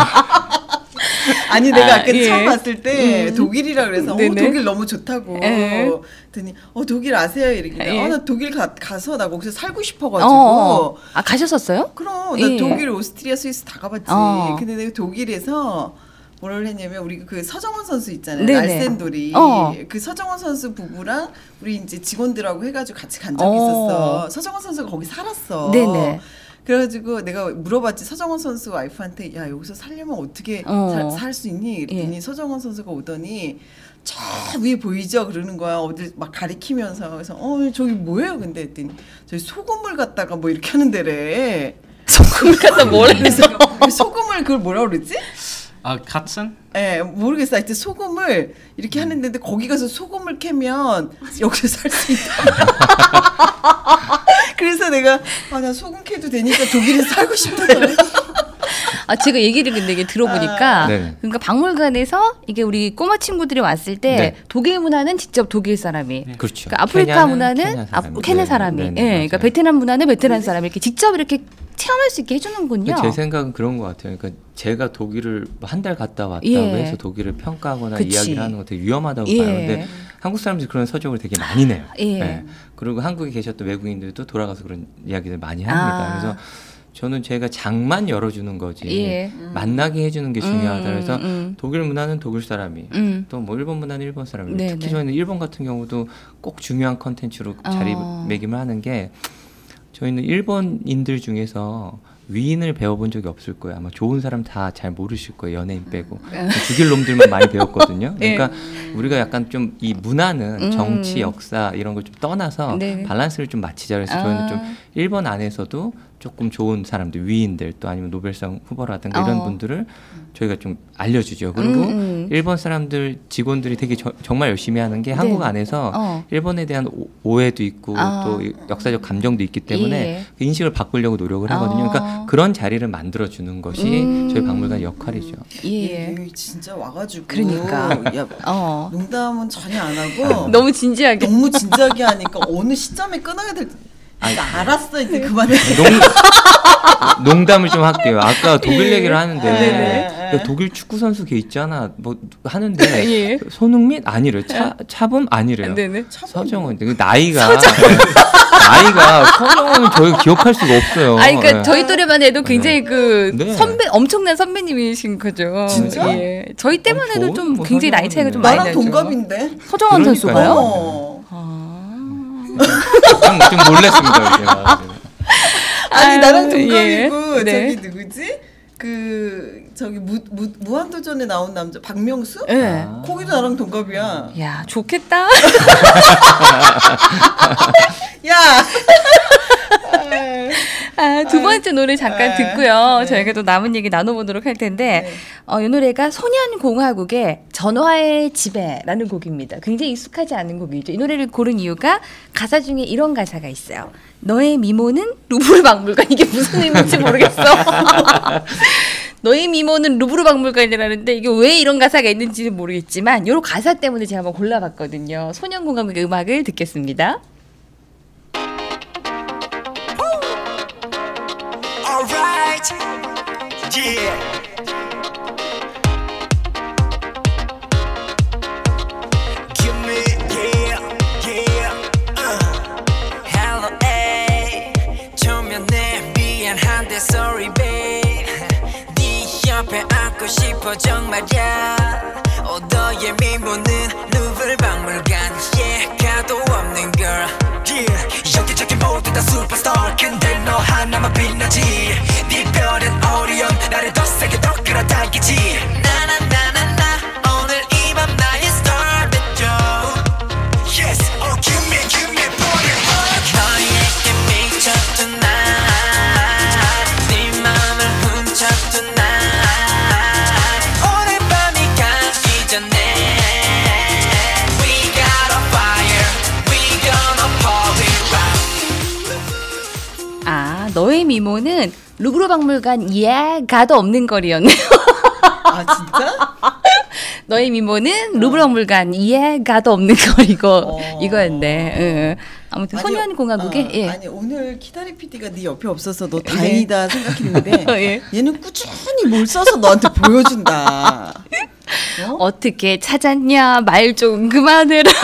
아니 내가 아, 아까 예. 처음 봤을 때 독일이라 그래서 어. 독일 너무 좋다고 예. 그랬더니 어 독일 아세요 이러길래 예. 어, 나 독일 가, 가서 나 거기서 살고 싶어가지고 어. 아, 가셨었어요? 그럼 나 예. 독일, 오스트리아, 스위스 다 가봤지. 어. 근데 내가 독일에서 뭐를 했냐면 우리 그 서정원 선수 있잖아요. 네네. 날샌돌이 어. 그 서정원 선수 부부랑 우리 이제 직원들하고 해가지고 같이 간 적이 어. 있었어. 서정원 선수가 거기 살았어. 네네. 그래가지고 내가 물어봤지 서정원 선수 와이프한테 야 여기서 살려면 어떻게 어. 살수 있니? 그랬더니 예. 서정원 선수가 오더니 저 위에 보이죠? 그러는 거야. 어딜 막 가리키면서 그래서 어 저기 뭐예요? 근데 했더니 저기 소금을 갖다가 뭐 이렇게 하는 데래. 소금 갖다 뭘 그래서 소금을 그걸 뭐라 그러지? 아 카tzen? 예, 모르겠어. 하여튼 소금을 이렇게 하는 데인데 거기 가서 소금을 캐면 여기서 살 수 있다. 그래서 내가 아 나 소금 캐도 되니까 독일에 살고 싶다. 아, 제가 얘기를 근데 이게 들어보니까 아. 네. 그러니까 박물관에서 이게 우리 꼬마 친구들이 왔을 때 네. 독일 문화는 직접 독일 사람이 그렇죠. 그러니까 아프리카 문화는 케냐 아, 사람이. 케냐 네, 사람이, 네, 네, 예. 그러니까 베트남 문화는 베트남 사람이 이렇게 직접 이렇게 체험할 수 있게 해주는군요. 제 생각은 그런 것 같아요. 그러니까 제가 독일을 한 달 갔다 왔다고 예. 해서 독일을 평가하거나 그치. 이야기를 하는 거 되게 위험하다고 예. 봐요. 근데 한국 사람들이 그런 서적을 되게 많이 내요. 예. 그리고 한국에 계셨던 외국인들도 돌아가서 그런 이야기를 많이 합니다. 아. 그래서 저는 제가 장만 열어주는 거지 예. 만나게 해주는 게 중요하다. 음, 그래서 음. 독일 문화는 독일 사람이 음. 또뭐 일본 문화는 일본 사람이 네, 특히 네. 저는 일본 같은 경우도 꼭 중요한 컨텐츠로 어. 자리매김을 하는 게 저희는 일본인들 중에서 위인을 배워본 적이 없을 거예요. 아마 좋은 사람 다 잘 모르실 거예요. 연예인 빼고 죽일 놈들만 많이 배웠거든요. 예. 그러니까 우리가 약간 좀 이 문화는 음. 정치, 역사 이런 걸 좀 떠나서 네. 밸런스를 좀 맞추자 그래서 아. 저희는 좀 일본 안에서도 조금 좋은 사람들 위인들 또 아니면 노벨상 후보라든가 이런 어. 분들을 저희가 좀 알려주죠. 그리고 음, 음. 일본 사람들 직원들이 되게 저- 정말 열심히 하는 게 한국 네. 안에서 어. 일본에 대한 오- 오해도 있고 아. 또 이- 역사적 감정도 있기 때문에 예. 그 인식을 바꾸려고 노력을 하거든요. 아. 그러니까 그런 자리를 만들어 주는 것이 음. 저희 박물관 역할이죠. 예. 여기 진짜 와가지고 그러니까. 야, 어. 농담은 전혀 안 하고 너무 진지하게. 너무 진지하게 하니까 어느 시점에 끊어야 될 지 알았어 이제 그만해. 농, 농담을 좀 할게요. 아까 독일 예. 얘기를 하는데 네네. 그 독일 축구 선수 걔 있잖아. 뭐 하는데 예. 손흥민 아니래요. 차, 차범 아니래요. 네네. 서정은 그 나이가 나이가 서정은 저희가 기억할 수가 없어요. 아니 그러니까 예. 저희 또래만 해도 굉장히 그 네. 선배 엄청난 선배님이신 거죠. 진짜? 예. 저희 때만 어, 해도 좀 뭐 굉장히 나이 차이가 좀 많이 나랑 나죠. 동갑인데. 그러니까요. 선수가요? 어. 아. 좀, 좀 놀랐습니다. 제가. 아니 아유, 나랑 동갑이고 예. 네. 저기 누구지? 그 저기 무, 무 무한도전에 나온 남자 박명수? 예. 아. 거기도 나랑 동갑이야. 야 좋겠다. 야. 아, 두 번째 노래 잠깐 아, 듣고요. 네. 저희가 또 남은 얘기 나눠보도록 할 텐데, 네. 어, 이 노래가 소년공화국의 전화의 지배라는 곡입니다. 굉장히 익숙하지 않은 곡이죠. 이 노래를 고른 이유가 가사 중에 이런 가사가 있어요. 너의 미모는 루브르 박물관. 이게 무슨 의미인지 모르겠어. 너의 미모는 루브르 박물관이라는데 이게 왜 이런 가사가 있는지는 모르겠지만 요 가사 때문에 제가 한번 골라봤거든요. 소년공화국의 음악을 듣겠습니다. 앉고 싶어 정말야. 어, 너의 미모는 루블 박물관, yeah, 가도 없는 girl. Yeah, 여기저기 모두 다 슈퍼스타 근데 너 하나만 빛나지 네 별은 오리온 나를 더 세게 더 끌어당기지 아, 미모는 루브르 박물관 예 가도 없는 거리였네요. 아 진짜? 너의 미모는 루브르 박물관 예 가도 없는 거리고 어. 이거였네. 응. 아무튼 아니, 소년 공화국의 어, 예. 아니 오늘 키다리 PD가 네 옆에 없어서 너 다행이다 생각했는데 예. 얘는 꾸준히 뭘 써서 너한테 보여준다. 어? 어떻게 찾았냐 말 좀 그만해라.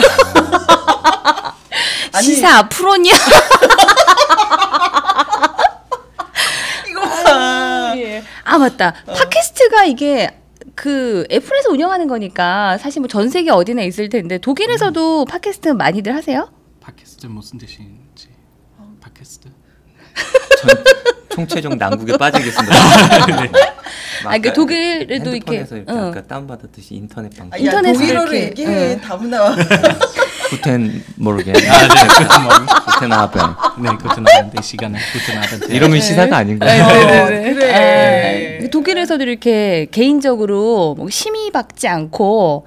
아니, 시사 프로냐? 이거 봐. 예. 아 맞다. 팟캐스트가 이게 그 애플에서 운영하는 거니까 사실 뭐 전 세계 어디나 있을 텐데 독일에서도 팟캐스트 많이들 하세요? 팟캐스트 무슨 뜻인지 팟캐스트 전 총체적 난국에 빠지겠습니다. 아, 그 독일에도 이렇게 핸드폰에서 이렇게 응. 아까 다운받았듯이 인터넷 방송. 아, 야, 인터넷으로 독일어로 이렇게, 얘기해. 응. 다문화. 구텐 모르게. 아, 네, 그것도 뭐, 구텐 아벤. 네, guten Abend, 이 시간에 guten Abend. 이러면 시사가 아닌가요? 네 네네. 그래. 아, 독일에서도 이렇게 개인적으로 뭐 심의 받지 않고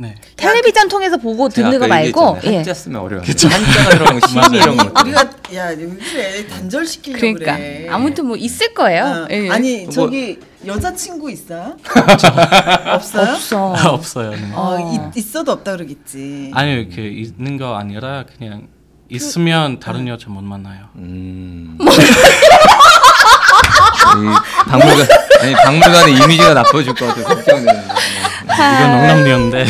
네. 텔레비전 통해서 보고 듣는 거 말고. 예. 한자 쓰면 어려워요. 한자가 들어가면 심이 이런 거. 우리가 야왜 그래 단절시키려고 그러니까 그래. 아무튼 뭐 있을 거예요. 어, 예. 아니 뭐- 저기 여자친구 있어요? 없어요? 없어. 없어요. 네. 어, 어. 있, 있어도 없다 그러겠지. 아니요, 그 있는 거 아니라 그냥 있으면 다른 여자 못 만나요. 음. 이 박물관 아니 박물관의 이미지가 나빠질 것 같아서 걱정되는데. 이건 농담이었는데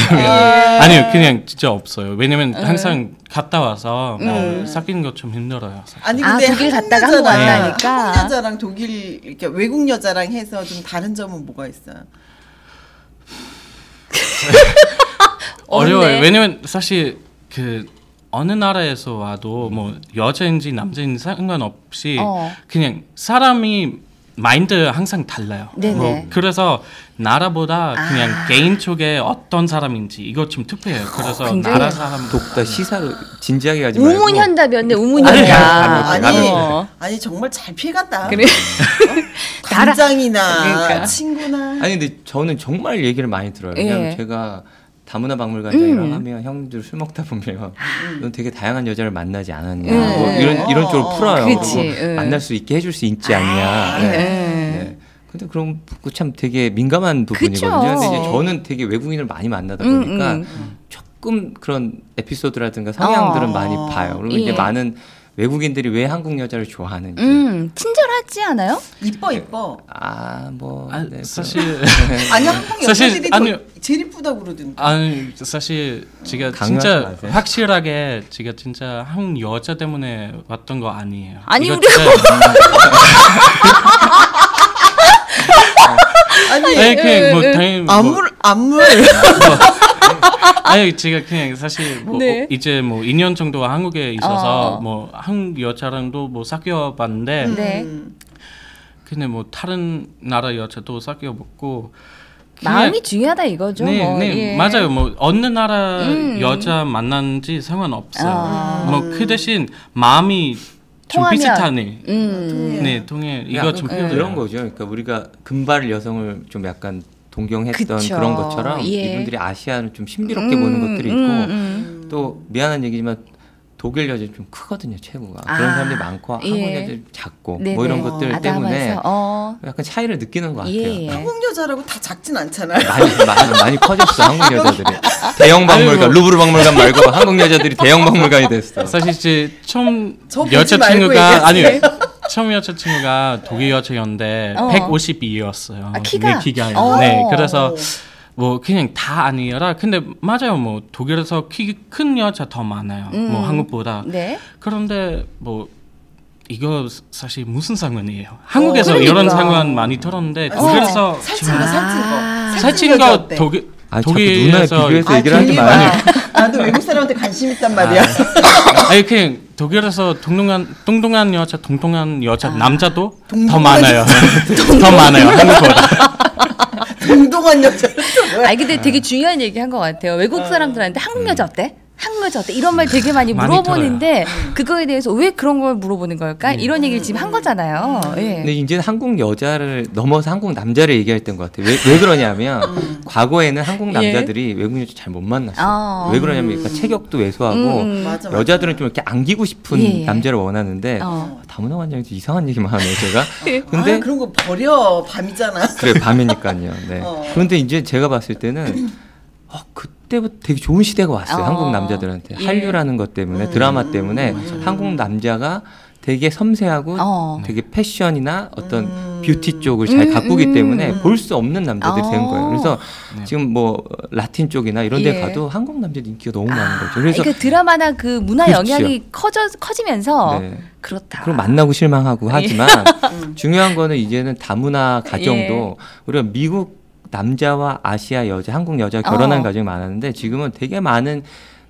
아니요, 그냥 진짜 없어요. 왜냐면 항상 갔다 와서 뭐 사귀는 거좀 힘들어요. 아니 아, 근데 독일 한국 갔다가 한국 여자랑 왔다니까. 한국 여자랑 독일 이렇게 외국 여자랑 해서 좀 다른 점은 뭐가 있어요? 어려워요. 왜냐면 사실 그 어느 나라에서 와도 뭐 여자인지 남자인지 상관없이 어. 그냥 사람이 마인드 항상 달라요. 네네. 뭐 그래서 나라보다 그냥 아. 개인 쪽에 어떤 사람인지 이거 좀 투표해요. 그래서 굉장히 나라 사람 독다 시사로 진지하게 가지 말고 우문현답이었네 아니, 우문현답. 아니, 아니 어. 아니 정말 잘 피해간다. 그래. 나라- 간장이나 그러니까. 친구나. 아니 근데 저는 정말 얘기를 많이 들어요. 왜냐면 예. 제가 다문화 박물관장이랑 음. 하면 형들 술 먹다 보면 넌 되게 다양한 여자를 만나지 않았냐 음. 뭐 이런 이런 쪽으로 어, 풀어요. 그치, 음. 만날 수 있게 해줄 수 있지 않냐. 네. 네. 네. 근데 그럼 그참 되게 민감한 부분이거든요. 근데 이제 저는 되게 외국인을 많이 만나다 음, 보니까 음. 조금 그런 에피소드라든가 성향들은 어. 많이 봐요. 그리고 예. 이제 많은 외국인들이 왜 한국 여자를 좋아하는지. 음 친절하지 않아요? 이뻐 이뻐. 아, 뭐. 아, 네, 사실 아니 한국 사실 여자들이 아니요. 더 제일 이쁘다 그러던데. 아니 사실 제가 진짜 마세요. 확실하게 제가 진짜 한국 여자 때문에 왔던 거 아니에요. 아니, 우리가 진짜- 아니 아니 그냥 뭐 당연히 뭐- 안물 안물. 아니 제가 그냥 사실 뭐 네. 어, 이제 뭐 2년 정도 한국에 있어서 어. 뭐 한국 여자랑도 뭐 사귀어 봤는데 네. 음. 근데 뭐 다른 나라 여자도 사귀어 봤고 마음이 중요하다 이거죠. 네, 뭐. 네 예. 맞아요. 뭐 어느 나라 음. 여자 만난지 상관없어요. 아. 뭐 그 대신 마음이 좀 통하면. 비슷하네. 음. 네, 통해. 이거 좀 음. 필요해요. 그런 거죠. 그러니까 우리가 금발 여성을 좀 약간 동경했던 그쵸. 그런 것처럼 예. 이분들이 아시아를 좀 신비롭게 보는 것들이 있고 음, 음. 또 미안한 얘기지만 독일 여자 좀 크거든요 체구가 아, 그런 사람들이 많고 한국 예. 여자 작고 네네. 뭐 이런 것들 때문에 아담해서, 어. 약간 차이를 느끼는 것 같아요. 예, 예. 한국 여자라고 다 작진 않잖아요. 많이 많이 많이 커졌어 한국 여자들이 대형 박물관. 루브르 박물관 말고 한국 여자들이 대형 박물관이 됐어. 사실 이제 처음 저 보지 여자 말고 친구가 아니. 처음 여자 친구가 독일 여자였는데 어. 152였어요. 아, 키가? 네, 키가요. 어. 네, 그래서 뭐 그냥 다 아니라 근데 맞아요. 뭐 독일에서 키 큰 여자 더 많아요. 음. 뭐 한국보다. 네. 그런데 뭐 이거 사실 무슨 상관이에요? 한국에서 그러니까. 이런 상관 많이 들었는데 어. 독일에서 살찐 거 살찐 아. 거. 살찐 거? 독일 아 누나에 독일에서 비교해서 아, 얘기를 하지. 봐. 나도 외국 사람한테 관심 있단 말이야. 아니 그냥 독일에서 동동한 동동한 여자 동동한 여자 남자도 더 동동한 많아요. 더 많아요 한국보다. 동동한 여자는 또 뭐야? 아 근데 되게 중요한 얘기 한 것 같아요. 외국 사람들한테 한국 여자 어때? 한국 여자 어때? 이런 말 되게 많이 많이 물어보는데 그거에 대해서 왜 그런 걸 물어보는 걸까? 이런 얘기를 지금 한 거잖아요. 예. 근데 이제는 한국 여자를 넘어서 한국 남자를 얘기할 때인 것 같아요. 왜, 왜 그러냐면 과거에는 한국 남자들이 외국 여자 잘 못 만났어요. 아. 왜 그러냐면 그러니까 체격도 왜소하고 음. 맞아. 여자들은 좀 이렇게 안기고 싶은 예, 예. 남자를 원하는데 어. 다문화 관장에서 이상한 얘기만 하네요, 제가. 근데 근데 아, 그런 거 버려 밤이잖아. 그래 밤이니까요. 네. 어. 그런데 이제 제가 봤을 때는 어, 그 때부터 되게 좋은 시대가 왔어요. 어. 한국 남자들한테 예. 한류라는 것 때문에 음. 드라마 때문에 한국 남자가 되게 섬세하고 어. 되게 패션이나 어떤 음. 뷰티 쪽을 잘 음, 가꾸기 음. 때문에 볼 수 없는 남자들이 된 어. 거예요. 그래서 네. 지금 뭐 라틴 쪽이나 이런 데 예. 가도 한국 남자들 인기가 너무 많은 거죠. 그래서 그러니까 드라마나 그 문화 그렇죠. 영향이 커져 커지면서 네. 그렇다. 그럼 만나고 실망하고 하지만 음. 중요한 거는 이제는 다문화 가정도 예. 우리가 미국 남자와 아시아 여자, 한국 여자 결혼한 어. 가정이 많았는데 지금은 되게 많은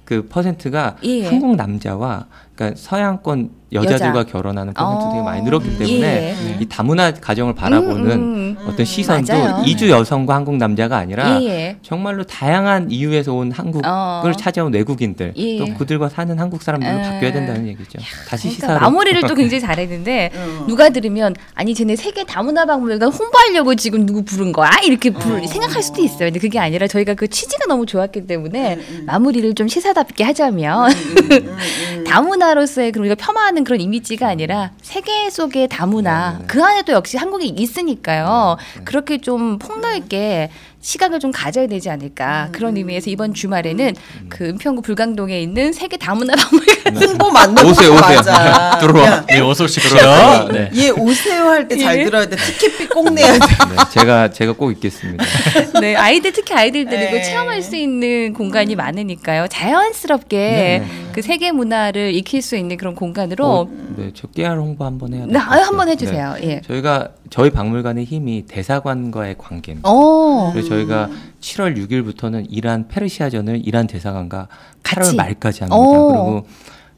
그 퍼센트가 예. 한국 남자와 그러니까 서양권 여자들과 여자. 결혼하는 퍼센트 어. 되게 많이 늘었기 때문에 예. 이 다문화 가정을 바라보는 음, 음. 어떤 시선도 맞아요. 이주 여성과 한국 남자가 아니라 예, 예. 정말로 다양한 이유에서 온 한국을 어. 찾아온 외국인들 예. 또 그들과 사는 한국 사람들로 에. 바뀌어야 된다는 얘기죠. 다시 그러니까 시사로 마무리를 또 굉장히 잘했는데 어. 누가 들으면 아니 쟤네 세계 다문화 박물관 홍보하려고 지금 누구 부른 거야 이렇게 부를 생각할 수도 있어요. 근데 그게 아니라 저희가 그 취지가 너무 좋았기 때문에 마무리를 좀 시사답게 하자면 다문화 로서의 그런 우리가 폄하하는 그런 이미지가 아니라 세계 속의 다문화 네, 네. 그 안에 또 역시 한국이 있으니까요. 그렇게 좀 폭넓게 시각을 좀 가져야 되지 않을까 그런 의미에서 이번 주말에는 그 은평구 불광동에 있는 세계 다문화 박물관 홍보 맞는 오세요, 거 오세요. 맞아. 들어와. 야, 네, 어서 오십시오. 들어와. 네. 얘 오세요 할 때 잘 예. 들어야 돼. 티켓비 꼭 내야 돼. 네, 제가 제가 꼭 있겠습니다. 네, 아이들 특히 아이들들이 네. 체험할 수 있는 공간이 많으니까요. 자연스럽게 네, 그 세계 문화를 익힐 수 있는 그런 공간으로 어, 네, 저 깨알 홍보 한번 해야 네, 될것 아유, 한번. 해주세요. 예. 저희가 저희 박물관의 힘이 대사관과의 관계입니다. 어. 그래서 저희가 7월 6일부터는 이란 페르시아전을 이란 대사관과 8월 같이? 말까지 합니다. 오. 그리고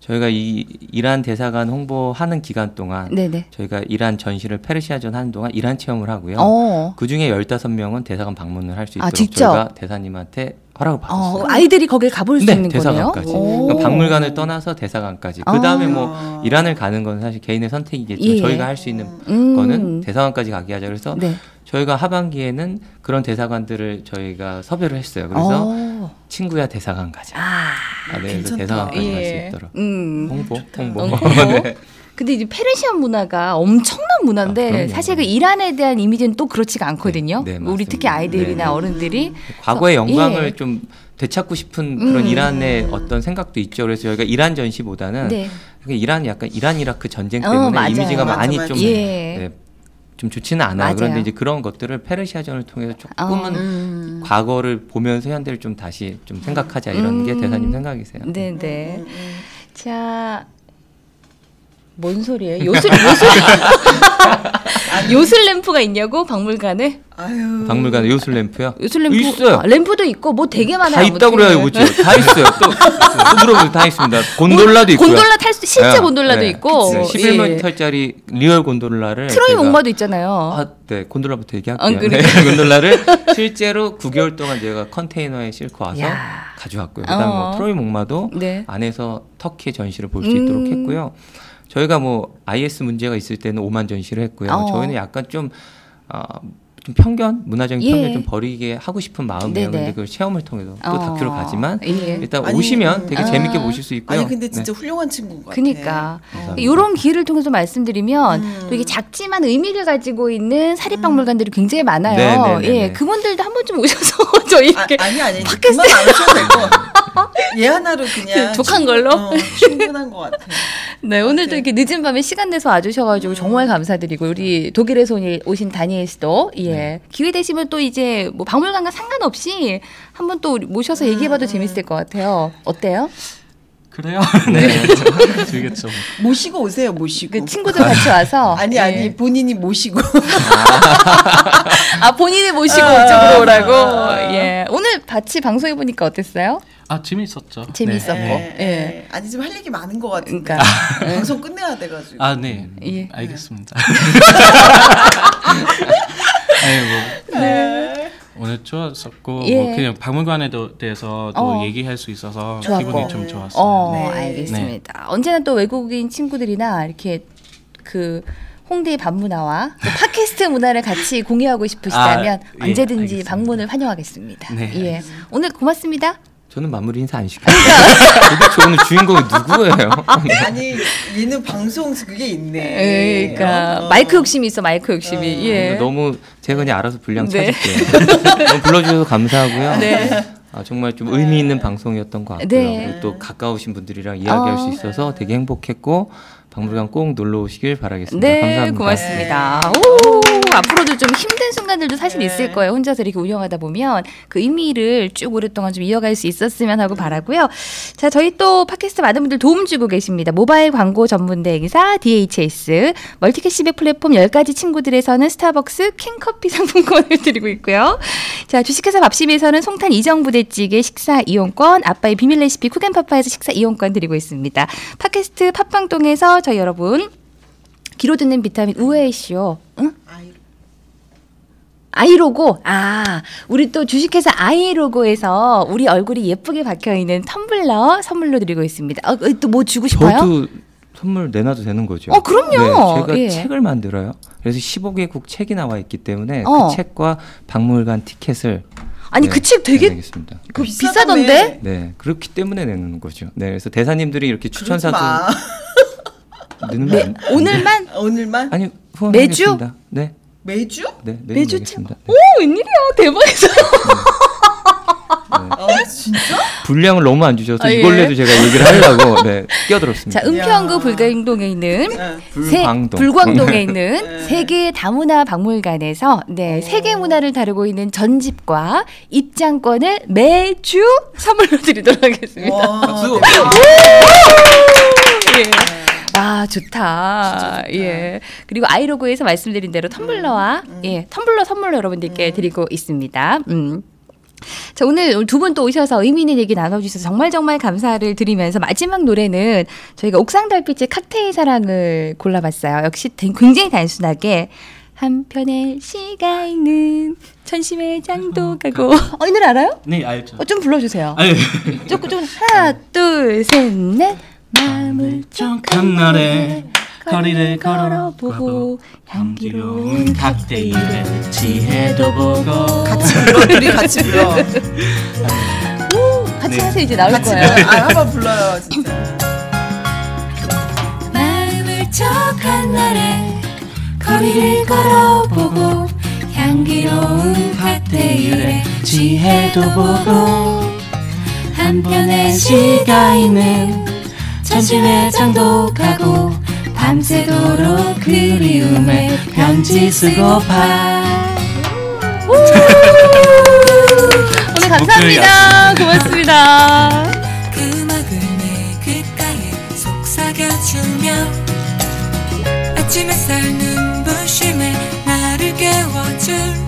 저희가 이 이란 대사관 홍보하는 기간 동안 네네. 저희가 이란 전시를 페르시아전 하는 동안 이란 체험을 하고요. 어. 그 중에 15명은 대사관 방문을 할수 아, 있도록 직접? 저희가 대사님한테 허락을 받았어요. 어, 아이들이 거길 가볼 수 네, 있는 거네요. 대사관까지. 오. 그러니까 박물관을 떠나서 대사관까지. 아. 그 다음에 뭐 이란을 가는 건 사실 개인의 선택이겠지만 예. 저희가 할 수 있는 음. 거는 대사관까지 가게 하자. 그래서 네. 저희가 하반기에는 그런 대사관들을 저희가 섭외를 했어요. 그래서 어. 친구야 대사관 가자. 아. 아, 네, 그래서 괜찮다. 대사관까지 갈수 예. 있도록. 음. 홍보, 홍보. 홍보. 네. 근데 이제 페르시안 문화가 엄청난 문화인데 아. 사실 그 이란에 대한 이미지는 또 그렇지가 않거든요. 네, 네, 우리 맞습니다. 특히 아이들이나 네. 어른들이 과거의 그래서- 영광을 예. 좀 되찾고 싶은 그런 음. 이란의 어떤 생각도 있죠. 그래서 저희가 이란 전시보다는 네. 이란 약간 이란 이라크 전쟁 어, 때문에 맞아요. 이미지가 맞아, 많이 맞아. 좀 예. 네, 좀 좋지는 않아요. 맞아요. 그런데 이제 그런 것들을 페르시아전을 통해서 조금은 어, 음. 과거를 보면서 현대를 좀 다시 좀 생각하자 이런 게 음. 대사님 생각이세요. 네, 네. 음, 음. 자. 뭔 소리예요? 요술 요술 요술 램프가 있냐고 박물관에? 아유. 박물관에 요술 램프요? 요술 램프 있어요. 아, 램프도 있고 뭐 되게 많아요. 다 있다고 그래요. 그죠? 다 있어요. 또, 또 물어보면 다 있습니다. 곤돌라도 있고요. 곤돌라 탈 수 실제 네, 곤돌라도 네. 있고 네, 예. 11m짜리 real 곤돌라를 트로이 목마도 있잖아요. 아, 네. 곤돌라부터 얘기할게요. 어, 그래. 네, 곤돌라를 실제로 9개월 동안 제가 컨테이너에 싣고 와서 야. 가져왔고요. 그다음 어. 뭐 트로이 목마도 네. 안에서 터키 전시를 볼수 음. 있도록 했고요. 저희가 뭐 IS 문제가 있을 때는 오만 전시를 했고요. 어. 저희는 약간 좀 어, 좀 편견, 문화적인 예. 편견 좀 버리게 하고 싶은 마음이에요. 네네. 근데 그걸 체험을 통해서 또 어. 다큐를 가지만 예. 일단 아니, 오시면 되게 아. 재밌게 보실 수 있고요. 아니 근데 네. 진짜 훌륭한 친구인 것 같아. 그니까. 이런 기회를 통해서 말씀드리면 음. 또 이게 작지만 의미를 가지고 있는 사립박물관들이 굉장히 많아요. 네, 네, 네, 예, 네. 그분들도 한 번쯤 오셔서 저희 아, 이렇게 아 니 아니 팟캐스트- 안 하셔도 되고 얘 하나로 그냥 독한 충- 걸로? 어, 충분한 것 같아. 네, 오늘도 이렇게 늦은 밤에 시간 내서 와주셔가지고 정말 감사드리고 우리 독일에서 오신 다니엘 씨도 예 기회 되시면 또 이제 뭐 박물관과 상관없이 한번 또 모셔서 얘기해봐도 재밌을 것 같아요. 어때요? 그래요? 네. 되겠죠. 모시고 오세요 모시고. 그 친구들 같이 와서 아니 예. 아니 본인이 모시고 아 본인을 모시고 아, 이쪽으로 오라고 아. 예 오늘 같이 방송해 보니까 어땠어요? 아 재밌었죠. 재밌었고 네. 예. 예. 아니 좀할 얘기 많은 것 같은데. 그러니까 방송 끝내야 돼가지고. 아 네. 예. 알겠습니다. 뭐 네. 오늘 좋았었고 예. 뭐 그냥 박물관에 도- 대해서 또 어. 얘기할 수 있어서 좋았고. 기분이 좀 좋았어요. 어 네. 알겠습니다. 언제나 또 외국인 친구들이나 이렇게 그 홍대의 밤문화와 또 팟캐스트 문화를 같이 공유하고 싶으시다면 아, 예, 언제든지 알겠습니다. 방문을 환영하겠습니다. 네, 예. 오늘 고맙습니다. 저는 마무리 인사 안 시켜요. 도대체 오늘 주인공이 누구예요? 아니 얘는 방송 그게 있네. 예, 그러니까 어. 마이크 욕심이 있어 마이크 욕심이. 예. 너무 제가 그냥 알아서 분량 네. 찾을게요. 불러주셔서 감사하고요. 네. 아, 정말 좀 의미 있는 방송이었던 것 같고요. 네. 그리고 또 가까우신 분들이랑 이야기할 어. 수 있어서 되게 행복했고 박물관 꼭 놀러 오시길 바라겠습니다. 네, 감사합니다. 고맙습니다. 오, 앞으로도 좀 힘든 순간들도 사실 네. 있을 거예요. 혼자서 이렇게 운영하다 보면 그 의미를 쭉 오랫동안 좀 이어갈 수 있었으면 하고 바라고요. 자, 저희 또 팟캐스트 많은 분들 도움 주고 계십니다. 모바일 광고 전문 대행사 DHS, 멀티캐시백 플랫폼 10가지 친구들에서는 스타벅스 킹커피 상품권을 드리고 있고요. 자, 주식회사 밥심에서는 송탄 이정 부대찌개 식사 이용권, 아빠의 비밀 레시피 쿠겐파파에서 식사 이용권 드리고 있습니다. 팟캐스트 팟빵동에서 저희 여러분 귀로 듣는 비타민 우에이쇼. 응? 아이, 아이로고. 아, 우리 또 주식회사 아이로고에서 우리 얼굴이 예쁘게 박혀 있는 텀블러 선물로 드리고 있습니다. 어, 또뭐 주고 싶어요? 저도 선물 내놔도 되는 거죠? 어, 그럼요. 네, 제가 예. 책을 만들어요. 그래서 15개국 책이 나와 있기 때문에 어. 그 책과 박물관 티켓을 아니 네, 그책 되게 내겠습니다. 그 비싸다며. 비싸던데? 네, 그렇기 때문에 내는 거죠. 네, 그래서 대사님들이 이렇게 추천사도 마. 내는 네, 거 오늘만 오늘만 아니 매주? 후원하겠습니다. 네, 매주? 네, 매주 내겠습니다. 오, 웬일이야. 대박이다. 아 진짜? 분량을 너무 안 주셔서 아, 예. 이걸로도 제가 얘기를 하려고 네, 끼어들었습니다. 자, 은평구. 불광동에 있는 네. 불광동. 세, 불광동에 있는 네. 세계 다문화 박물관에서 네, 세계 문화를 다루고 있는 전집과 입장권을 매주 선물로 드리도록 하겠습니다. 와, 박수. 대박. 예. 아, 좋다. 예. 그리고 아이로그에서 말씀드린 대로 텀블러와 예 텀블러 선물로 여러분들께 드리고 있습니다. 음. 자 오늘 두 분 또 오셔서 의미 있는 얘기 나눠주셔서 정말 정말 감사를 드리면서 마지막 노래는 저희가 옥상 달빛의 칵테일 사랑을 골라봤어요. 역시 대- 굉장히 단순하게 한편의 시가 있는 천심의 장도 가고 어, 이 노래 알아요? 네 알죠. 어, 좀 불러주세요. 아유. 조금 좀 하나 둘 셋 넷 마음을 쩍한 날에 거리를 걸어보고 향기로운 칵테일에 지혜도 보고 같이 불러 둘이 같이 불러. 오, 같이 네. 하세요 이제 나올 같이 거예요. 불러. 아 한번 불러요 진짜. 마음을 척한 날에 거리를 걸어보고 향기로운 칵테일에 지혜도 보고 한편의 시가 있는 천지회장도 가고 밤새도록 그리움에 편지 쓰고 파 오늘 감사합니다. 고맙습니다. 그 음악을 내 귓가에 속삭여주며 아침 햇살 눈부심에 나를 깨워줄